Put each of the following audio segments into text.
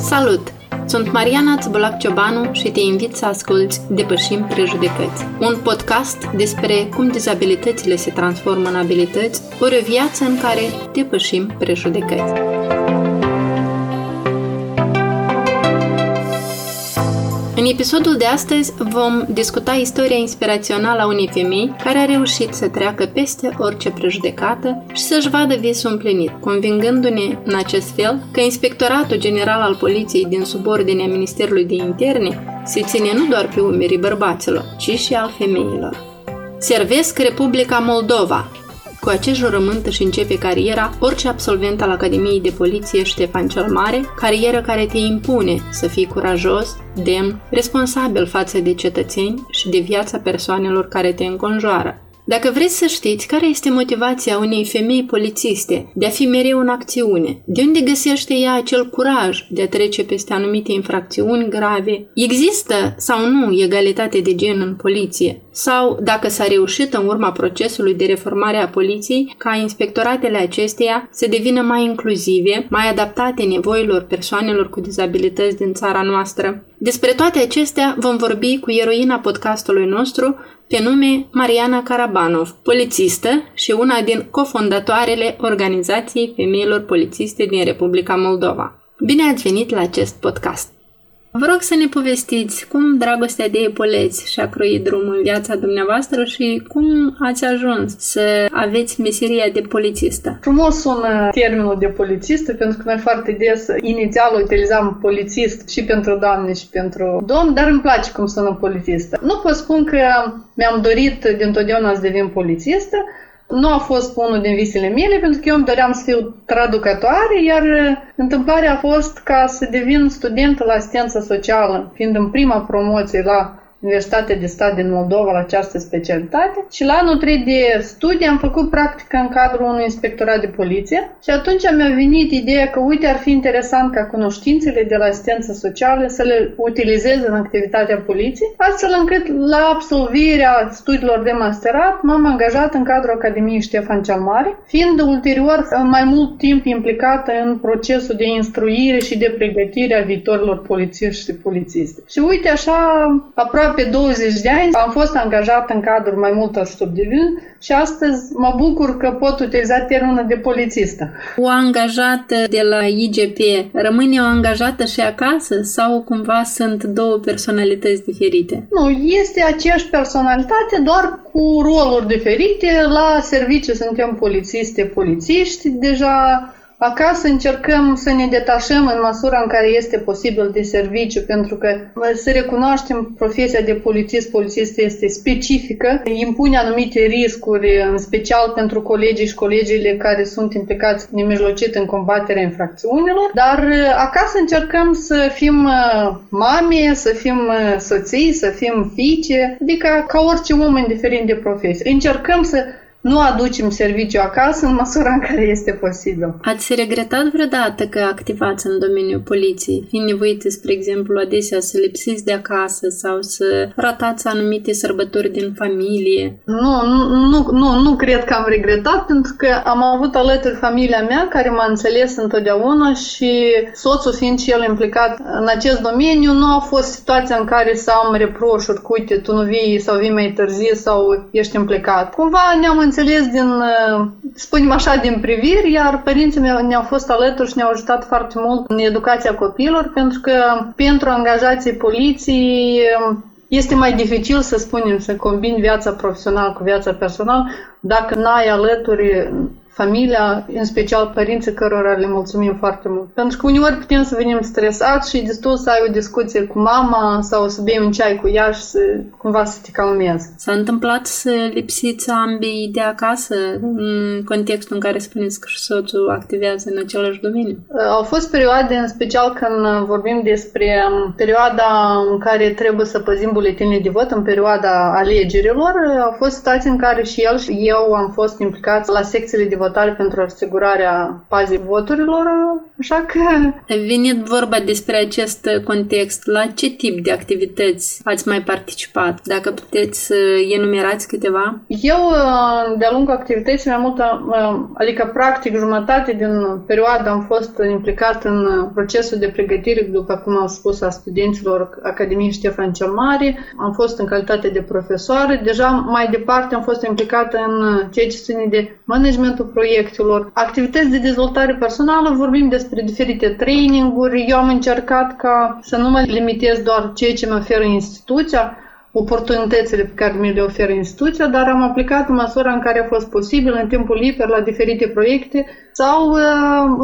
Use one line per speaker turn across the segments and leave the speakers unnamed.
Salut! Sunt Mariana Țbulac Ciobanu și te invit să asculți Depășim Prejudecăți, un podcast despre cum dizabilitățile se transformă în abilități, ori o viață în care depășim prejudecăți. În episodul de astăzi vom discuta istoria inspirațională a unei femei care a reușit să treacă peste orice prejudecată și să-și vadă visul împlinit, convingându-ne în acest fel că Inspectoratul General al Poliției din subordinea Ministerului de Interne se ține nu doar pe umerii bărbaților, ci și al femeilor. Servesc Republica Moldova, cu acest jurământ își începe cariera orice absolvent al Academiei de Poliție Ștefan cel Mare, carieră care te impune să fii curajos, demn, responsabil față de cetățeni și de viața persoanelor care te înconjoară. Dacă vreți să știți care este motivația unei femei polițiste de a fi mereu în acțiune, de unde găsește ea acel curaj de a trece peste anumite infracțiuni grave, există sau nu egalitate de gen în poliție, sau dacă s-a reușit în urma procesului de reformare a poliției ca inspectoratele acesteia să devină mai inclusive, mai adaptate nevoilor persoanelor cu dizabilități din țara noastră. Despre toate acestea vom vorbi cu eroina podcastului nostru, pe nume Mariana Karabanov, polițistă și una din cofondatoarele Organizației Femeilor Polițiste din Republica Moldova. Bine ați venit la acest podcast! Vă rog să ne povestiți cum dragostea de epoleți și-a croit drumul în viața dumneavoastră și cum ați ajuns să aveți meseria de polițistă.
Frumos sună termenul de polițistă, pentru că noi foarte des inițial utilizam polițist și pentru doamne și pentru domn, dar îmi place cum sună polițistă. Nu pot spun că mi-am dorit dintotdeauna să devin polițistă, nu a fost unul din visele mele, pentru că eu îmi doream să fiu traducătoare, iar uh, întâmplarea a fost ca să devin studentă la asistență socială, fiind în prima promoție la Universitatea de Stat din Moldova la această specialitate și la anul 3 de studii am făcut practică în cadrul unui inspectorat de poliție și atunci mi-a venit ideea că uite ar fi interesant ca cunoștințele de la asistență socială să le utilizez în activitatea poliției, astfel încât la absolvirea studiilor de masterat m-am angajat în cadrul Academiei Ștefan cel Mare, fiind ulterior mai mult timp implicată în procesul de instruire și de pregătire a viitorilor polițiști și polițiste. Și uite așa, aproape aproape 20 de ani am fost angajat în cadrul mai multor subdiviziuni și astăzi mă bucur că pot utiliza termenul de polițistă.
O angajată de la IGP rămâne o angajată și acasă sau cumva sunt două personalități diferite?
Nu, este aceeași personalitate, doar cu roluri diferite. La serviciu suntem polițiste, polițiști, deja Acasă încercăm să ne detașăm în măsura în care este posibil de serviciu, pentru că să recunoaștem profesia de polițist, polițist este specifică, impune anumite riscuri, în special pentru colegii și colegiile care sunt implicați nemijlocit în combaterea infracțiunilor, dar acasă încercăm să fim uh, mame, să fim uh, soții, să fim fiice, adică ca orice om indiferent de profesie. Încercăm să nu aducem serviciu acasă în măsura în care este posibil.
Ați regretat vreodată că activați în domeniul poliției, fiind nevoite, spre exemplu, adesea să lipsiți de acasă sau să ratați anumite sărbători din familie?
Nu, nu, nu, nu cred că am regretat, pentru că am avut alături familia mea care m-a înțeles întotdeauna și soțul fiind și el implicat în acest domeniu, nu a fost situația în care să am reproșuri, cu uite, tu nu vii sau vii mai târziu sau ești implicat. Cumva ne-am înțeles din, uh, spunem așa, din priviri, iar părinții mei ne-au fost alături și ne-au ajutat foarte mult în educația copiilor, pentru că pentru angajații poliției um, este mai dificil, să spunem, să combini viața profesională cu viața personală dacă n-ai alături familia, în special părinții cărora le mulțumim foarte mult. Pentru că uneori putem să venim stresați și destul să ai o discuție cu mama sau să bei un ceai cu ea și să, cumva să te calmezi.
S-a întâmplat să lipsiți ambii de acasă în contextul în care spuneți că și soțul activează în același domeniu?
Au fost perioade, în special când vorbim despre perioada în care trebuie să păzim buletinele de vot, în perioada alegerilor, au fost situații în care și el și eu am fost implicați la secțiile de votare pentru asigurarea pazii voturilor, așa că...
Venit vorba despre acest context, la ce tip de activități ați mai participat? Dacă puteți să enumerați câteva?
Eu, de-a lungul activității, mai mult, adică practic jumătate din perioadă am fost implicat în procesul de pregătire, după cum am spus, a studenților Academiei Ștefan cel Mare. Am fost în calitate de profesoară. Deja mai departe am fost implicată în ceea ce ține de managementul proiectelor. Activități de dezvoltare personală, vorbim despre diferite traininguri. Eu am încercat ca să nu mă limitez doar ceea ce mi oferă instituția, oportunitățile pe care mi le oferă instituția, dar am aplicat în măsura în care a fost posibil în timpul liber la diferite proiecte sau uh,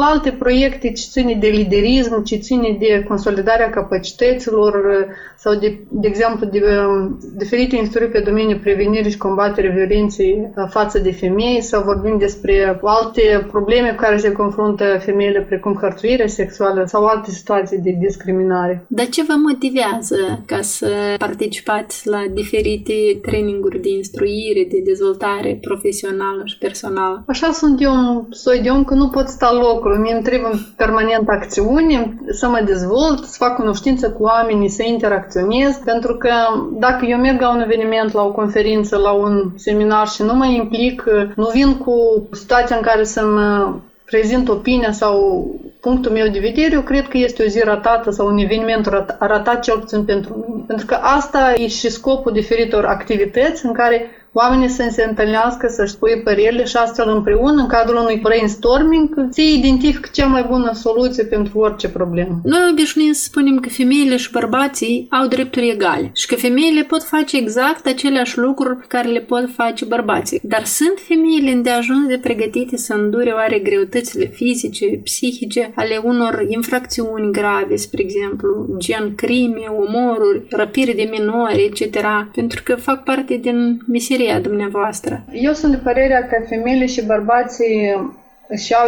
la alte proiecte ce ține de liderism, ce ține de consolidarea capacităților uh, sau, de, de exemplu, de uh, diferite instruiri pe domeniul prevenirii și combaterii violenței față de femei sau vorbim despre alte probleme cu care se confruntă femeile, precum hărțuirea sexuală sau alte situații de discriminare.
Dar ce vă motivează ca să participați la diferite traininguri de instruire, de dezvoltare profesională și personală?
Așa sunt eu un soi de om că nu pot sta locul. Mi îmi trebuie permanent acțiuni, să mă dezvolt, să fac cunoștință cu oamenii, să interacționez, pentru că dacă eu merg la un eveniment, la o conferință, la un seminar și nu mă implic, nu vin cu situația în care să-mi prezint opinia sau punctul meu de vedere, eu cred că este o zi ratată sau un eveniment ratat cel puțin pentru mine. Pentru că asta e și scopul diferitor activități în care oamenii să se întâlnească, să-și spui părerile și astfel împreună, în cadrul unui brainstorming, se identifică cea mai bună soluție pentru orice problemă.
Noi obișnuim să spunem că femeile și bărbații au drepturi egale și că femeile pot face exact aceleași lucruri pe care le pot face bărbații. Dar sunt femeile îndeajuns de pregătite să îndure oare greutățile fizice, psihice ale unor infracțiuni grave, spre exemplu, gen crime, omoruri, răpiri de minori, etc., pentru că fac parte din meseria părerea dumneavoastră?
Eu sunt de părerea că femeile și bărbații își au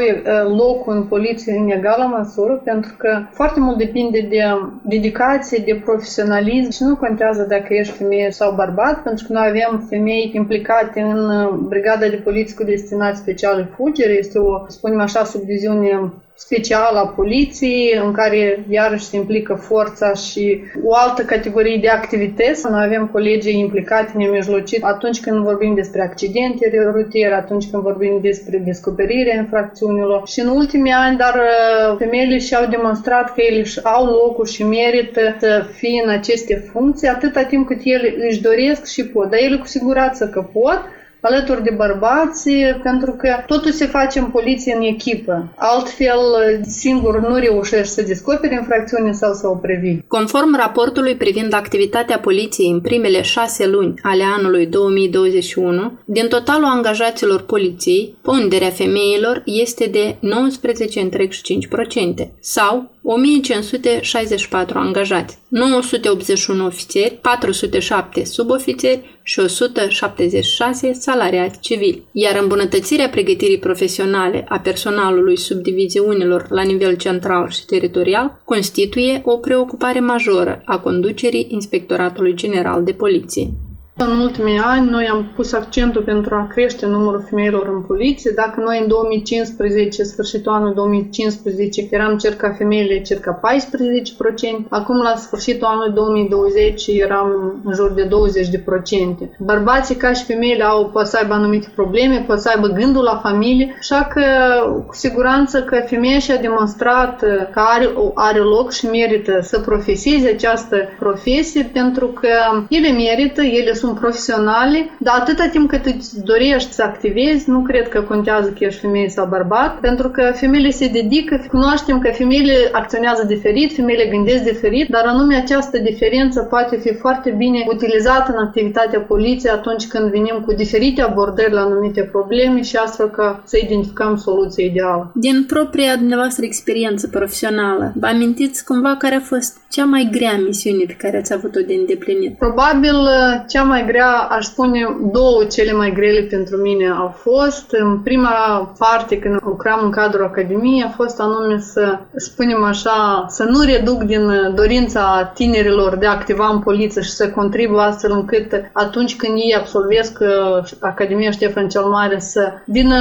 locul în poliție în egală măsură, pentru că foarte mult depinde de dedicație, de profesionalism și nu contează dacă ești femeie sau bărbat, pentru că noi avem femei implicate în brigada de poliție cu destinați speciale fugere, este o, spunem așa, subdiziune special a poliției, în care iarăși se implică forța și o altă categorie de activități. Noi avem colegii implicate nemijlocit atunci când vorbim despre accidente rutiere, atunci când vorbim despre descoperirea infracțiunilor. Și în ultimii ani, dar uh, femeile și-au demonstrat că ele își au locul și merită să fie în aceste funcții atâta timp cât ele își doresc și pot. Dar ele cu siguranță că pot, alături de bărbați, pentru că totul se face în poliție în echipă. Altfel, singur nu reușești să descoperi infracțiune sau să o previi.
Conform raportului privind activitatea poliției în primele șase luni ale anului 2021, din totalul angajaților poliției, ponderea femeilor este de 19,5% sau 1564 angajați, 981 ofițeri, 407 subofițeri și 176 salariați civili, iar îmbunătățirea pregătirii profesionale a personalului subdiviziunilor la nivel central și teritorial constituie o preocupare majoră a conducerii Inspectoratului General de Poliție.
În ultimii ani, noi am pus accentul pentru a crește numărul femeilor în poliție. Dacă noi în 2015, sfârșitul anului 2015, eram circa femeile, circa 14%, acum la sfârșitul anului 2020 eram în jur de 20%. Bărbații ca și femeile au, poate să aibă anumite probleme, poate să aibă gândul la familie, așa că cu siguranță că femeia și-a demonstrat că are, are loc și merită să profeseze această profesie pentru că ele merită, ele sunt sunt profesionale, dar atâta timp cât îți dorești să activezi, nu cred că contează că ești femeie sau bărbat, pentru că femeile se dedică, cunoaștem că femeile acționează diferit, femeile gândesc diferit, dar anume această diferență poate fi foarte bine utilizată în activitatea poliției atunci când venim cu diferite abordări la anumite probleme și astfel că să identificăm soluția ideală.
Din propria dumneavoastră experiență profesională, vă amintiți cumva care a fost cea mai grea misiune pe care ați avut-o de îndeplinit?
Probabil cea mai mai grea, aș spune, două cele mai grele pentru mine au fost. În prima parte, când lucram în cadrul Academiei, a fost anume să, spunem așa, să nu reduc din dorința tinerilor de a activa în poliție și să contribuie astfel încât atunci când ei absolvesc uh, Academia Ștefan cel Mare să din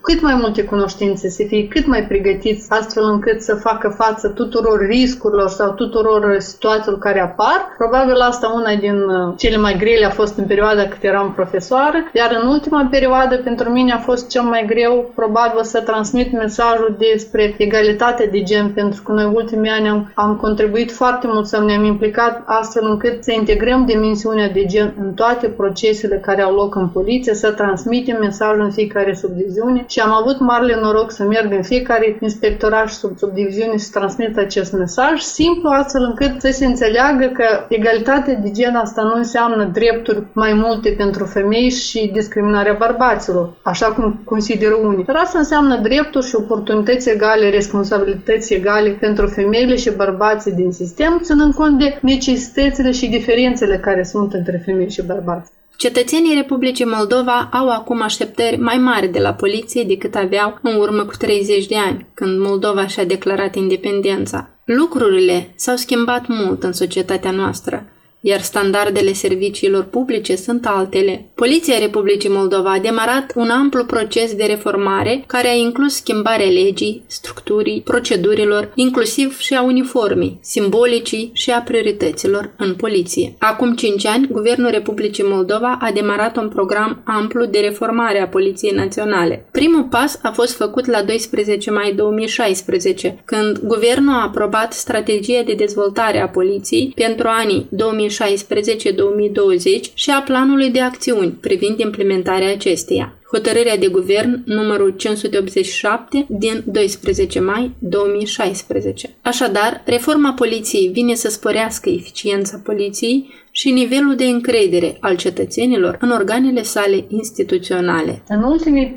cât mai multe cunoștințe, să fie cât mai pregătiți astfel încât să facă față tuturor riscurilor sau tuturor situațiilor care apar. Probabil asta una din uh, cele mai grele a fost în perioada cât eram profesoară, iar în ultima perioadă pentru mine a fost cel mai greu probabil să transmit mesajul despre egalitate de gen, pentru că noi ultimii ani am, am contribuit foarte mult să ne-am implicat astfel încât să integrăm dimensiunea de gen în toate procesele care au loc în poliție, să transmitem mesajul în fiecare subdiviziune și am avut marele noroc să merg în fiecare inspectorat și sub subdiviziune să transmit acest mesaj, simplu astfel încât să se înțeleagă că egalitatea de gen asta nu înseamnă drepturi mai multe pentru femei și discriminarea bărbaților, așa cum consideră unii. Dar asta înseamnă drepturi și oportunități egale, responsabilități egale pentru femeile și bărbații din sistem, ținând cont de necesitățile și diferențele care sunt între femei și bărbați.
Cetățenii Republicii Moldova au acum așteptări mai mari de la poliție decât aveau în urmă cu 30 de ani, când Moldova și-a declarat independența. Lucrurile s-au schimbat mult în societatea noastră iar standardele serviciilor publice sunt altele. Poliția Republicii Moldova a demarat un amplu proces de reformare care a inclus schimbarea legii, structurii, procedurilor, inclusiv și a uniformii, simbolicii și a priorităților în poliție. Acum 5 ani, Guvernul Republicii Moldova a demarat un program amplu de reformare a Poliției Naționale. Primul pas a fost făcut la 12 mai 2016, când Guvernul a aprobat strategia de dezvoltare a poliției pentru anii 2016 2016-2020 și a planului de acțiuni privind implementarea acesteia. Hotărârea de guvern numărul 587 din 12 mai 2016. Așadar, reforma poliției vine să sporească eficiența poliției și nivelul de încredere al cetățenilor în organele sale instituționale.
În ultimii 4-5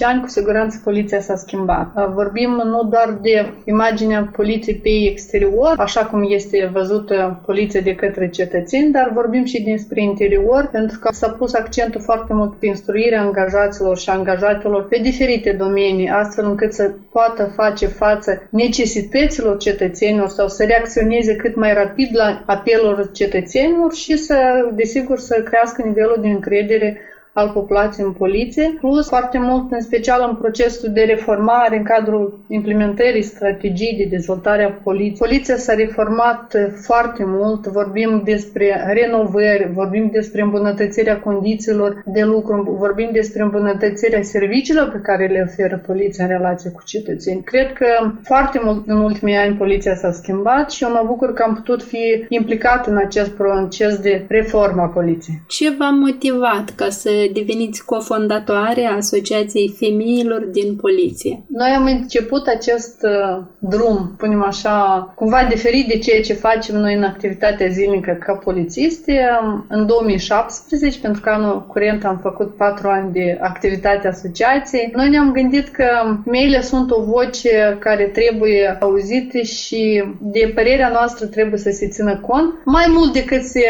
ani, cu siguranță, poliția s-a schimbat. Vorbim nu doar de imaginea poliției pe exterior, așa cum este văzută poliția de către cetățeni, dar vorbim și despre interior, pentru că s-a pus accentul foarte mult pe instruirea angajaților și angajatelor pe diferite domenii, astfel încât să poată face față necesităților cetățenilor sau să reacționeze cât mai rapid la apelul cetățenilor și să, desigur, să crească nivelul de încredere al populației în poliție, plus foarte mult, în special în procesul de reformare în cadrul implementării strategii de dezvoltare a poliției. Poliția s-a reformat foarte mult, vorbim despre renovări, vorbim despre îmbunătățirea condițiilor de lucru, vorbim despre îmbunătățirea serviciilor pe care le oferă poliția în relație cu cetățeni. Cred că foarte mult în ultimii ani poliția s-a schimbat și eu mă bucur că am putut fi implicat în acest proces de reformă a poliției.
Ce v-a motivat ca să deveniți cofondatoare a Asociației Femeilor din Poliție.
Noi am început acest uh, drum, punem așa, cumva diferit de ceea ce facem noi în activitatea zilnică ca polițiste în 2017, pentru că anul curent am făcut patru ani de activitate asociației. Noi ne-am gândit că femeile sunt o voce care trebuie auzite și de părerea noastră trebuie să se țină cont, mai mult decât se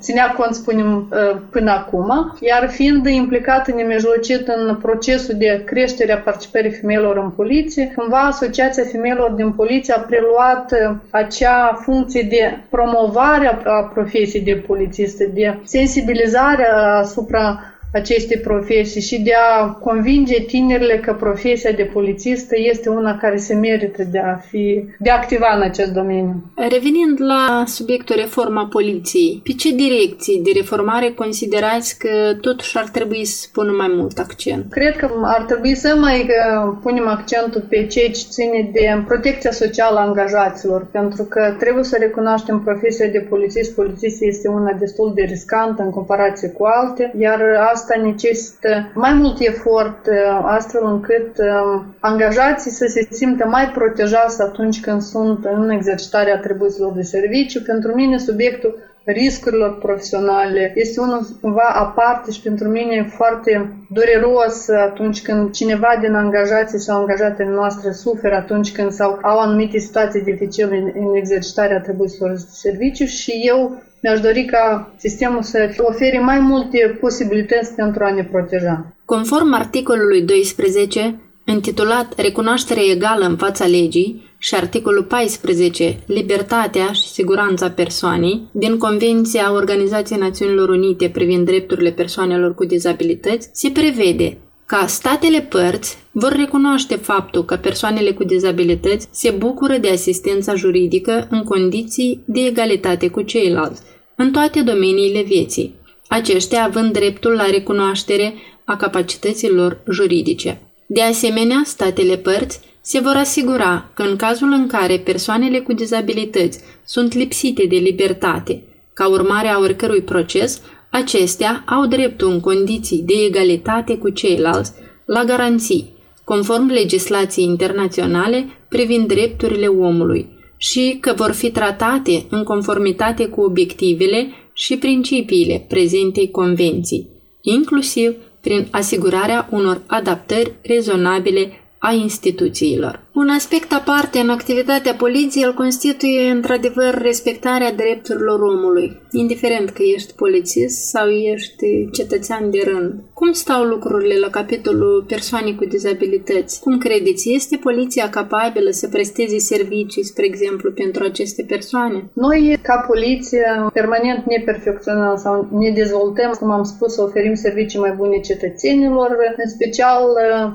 ținea cont, spunem, uh, până acum, iar fiind fiind implicat nemijlocit în procesul de creștere a participării femeilor în poliție, cumva Asociația Femeilor din Poliție a preluat uh, acea funcție de promovare a profesiei de polițiste, de sensibilizare asupra aceste profesii și de a convinge tinerile că profesia de polițistă este una care se merită de a fi, de a activa în acest domeniu.
Revenind la subiectul reforma poliției, pe ce direcții de reformare considerați că totuși ar trebui să pună mai mult accent?
Cred că ar trebui să mai uh, punem accentul pe ceea ce ține de protecția socială a angajaților, pentru că trebuie să recunoaștem profesia de polițist. Polițist este una destul de riscantă în comparație cu alte, iar asta necesită mai mult efort uh, astfel încât uh, angajații să se simtă mai protejați atunci când sunt în exercitarea atribuțiilor de serviciu. Pentru mine subiectul riscurilor profesionale este unul cumva aparte și pentru mine e foarte dureros atunci când cineva din angajații sau angajatele noastre suferă atunci când sau au anumite situații dificile în, în exercitarea atribuțiilor de serviciu și eu mi-aș dori ca sistemul să ofere mai multe posibilități pentru a ne proteja.
Conform articolului 12, intitulat Recunoaștere egală în fața legii, și articolul 14, Libertatea și siguranța persoanei, din Convenția Organizației Națiunilor Unite privind drepturile persoanelor cu dizabilități, se prevede ca statele părți vor recunoaște faptul că persoanele cu dizabilități se bucură de asistența juridică în condiții de egalitate cu ceilalți, în toate domeniile vieții, aceștia având dreptul la recunoaștere a capacităților juridice. De asemenea, statele părți se vor asigura că în cazul în care persoanele cu dizabilități sunt lipsite de libertate, ca urmare a oricărui proces, acestea au dreptul în condiții de egalitate cu ceilalți la garanții, conform legislației internaționale privind drepturile omului, și că vor fi tratate în conformitate cu obiectivele și principiile prezentei convenții, inclusiv prin asigurarea unor adaptări rezonabile a instituțiilor. Un aspect aparte în activitatea poliției îl constituie într-adevăr respectarea drepturilor omului, indiferent că ești polițist sau ești cetățean de rând. Cum stau lucrurile la capitolul persoane cu dizabilități? Cum credeți, este poliția capabilă să presteze servicii, spre exemplu, pentru aceste persoane?
Noi, ca poliție, permanent ne perfecționăm sau ne dezvoltăm, cum am spus, să oferim servicii mai bune cetățenilor, în special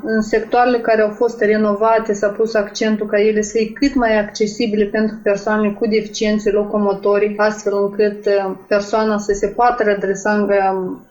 în sectoarele care au fost renovate, s-a pus accentul ca ele să fie cât mai accesibile pentru persoane cu deficiențe locomotorii, astfel încât uh, persoana să se poată redresa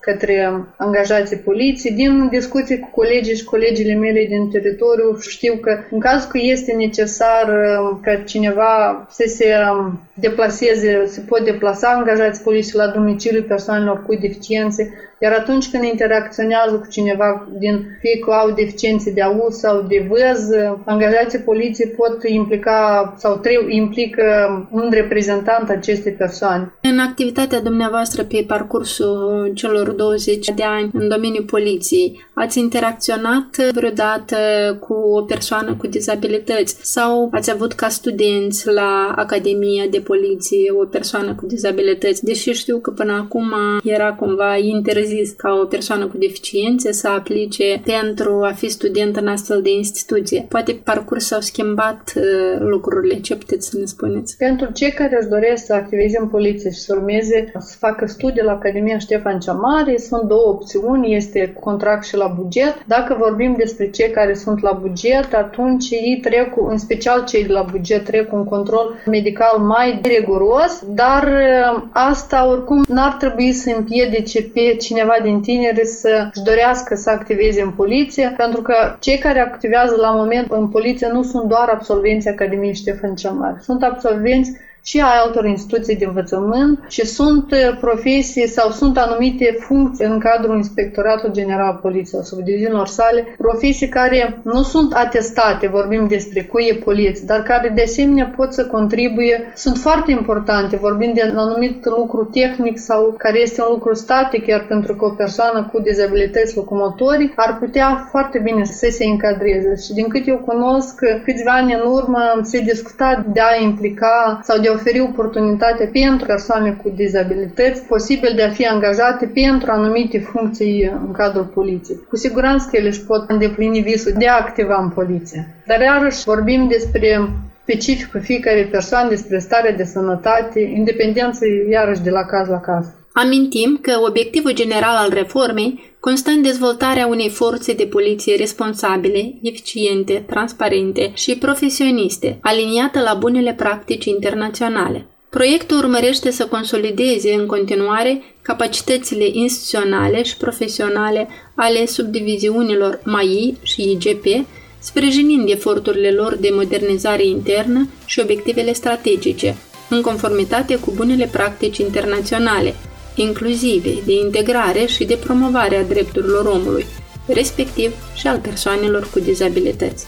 către angajații poliției. Din discuții cu colegii și colegile mele din teritoriu știu că în cazul că este necesar uh, ca cineva să se um, deplaseze, se pot deplasa angajații poliției la domiciliu persoanelor cu deficiențe, iar atunci când interacționează cu cineva din fie că au deficiențe de auz sau de văz, angajații poliției pot implica sau trebuie implică un reprezentant acestei persoane.
În activitatea dumneavoastră pe parcursul celor 20 de ani în domeniul poliției, ați interacționat vreodată cu o persoană cu dizabilități sau ați avut ca studenți la Academia de Poliție o persoană cu dizabilități, deși știu că până acum era cumva interzis zis ca o persoană cu deficiențe să aplice pentru a fi student în astfel de instituție. Poate pe parcurs s-au schimbat uh, lucrurile. Ce puteți să ne spuneți?
Pentru cei care își doresc să activeze în poliție și să urmeze să facă studii la Academia Ștefan cea Mare, sunt două opțiuni. Este contract și la buget. Dacă vorbim despre cei care sunt la buget, atunci ei trec, în special cei de la buget, trec un control medical mai riguros, dar uh, asta oricum n-ar trebui să împiedice pe cineva cineva din tineri să-și dorească să activeze în poliție, pentru că cei care activează la moment în poliție nu sunt doar absolvenții Academiei Ștefan cel Mare, sunt absolvenți și a altor instituții de învățământ și sunt uh, profesii sau sunt anumite funcții în cadrul Inspectoratului General al Poliției sau subdiviziunilor sale, profesii care nu sunt atestate, vorbim despre cuie poliție, dar care de asemenea pot să contribuie, sunt foarte importante, vorbim de un anumit lucru tehnic sau care este un lucru static, iar pentru că o persoană cu dizabilități locomotorii ar putea foarte bine să se încadreze. Și din cât eu cunosc, câțiva ani în urmă se discuta de a implica sau de a oferi oportunitate pentru persoane cu dizabilități, posibil de a fi angajate pentru anumite funcții în cadrul poliției. Cu siguranță că ele își pot îndeplini visul de a activa în poliție. Dar iarăși vorbim despre specificul fiecare persoană, despre starea de sănătate, independență iarăși de la caz la caz.
Amintim că obiectivul general al reformei constă în dezvoltarea unei forțe de poliție responsabile, eficiente, transparente și profesioniste, aliniată la bunele practici internaționale. Proiectul urmărește să consolideze în continuare capacitățile instituționale și profesionale ale subdiviziunilor MAI și IGP, sprijinind eforturile lor de modernizare internă și obiectivele strategice, în conformitate cu bunele practici internaționale, inclusive de integrare și de promovare a drepturilor omului, respectiv și al persoanelor cu dizabilități.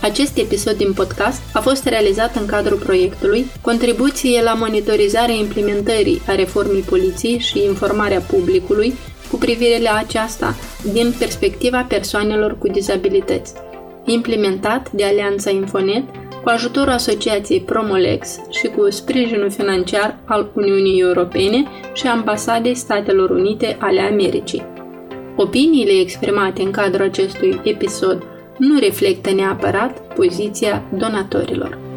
Acest episod din podcast a fost realizat în cadrul proiectului Contribuție la monitorizarea implementării a reformei poliției și informarea publicului cu privire la aceasta din perspectiva persoanelor cu dizabilități, implementat de Alianța Infonet cu ajutorul Asociației Promolex și cu sprijinul financiar al Uniunii Europene și Ambasadei Statelor Unite ale Americii. Opiniile exprimate în cadrul acestui episod nu reflectă neapărat poziția donatorilor.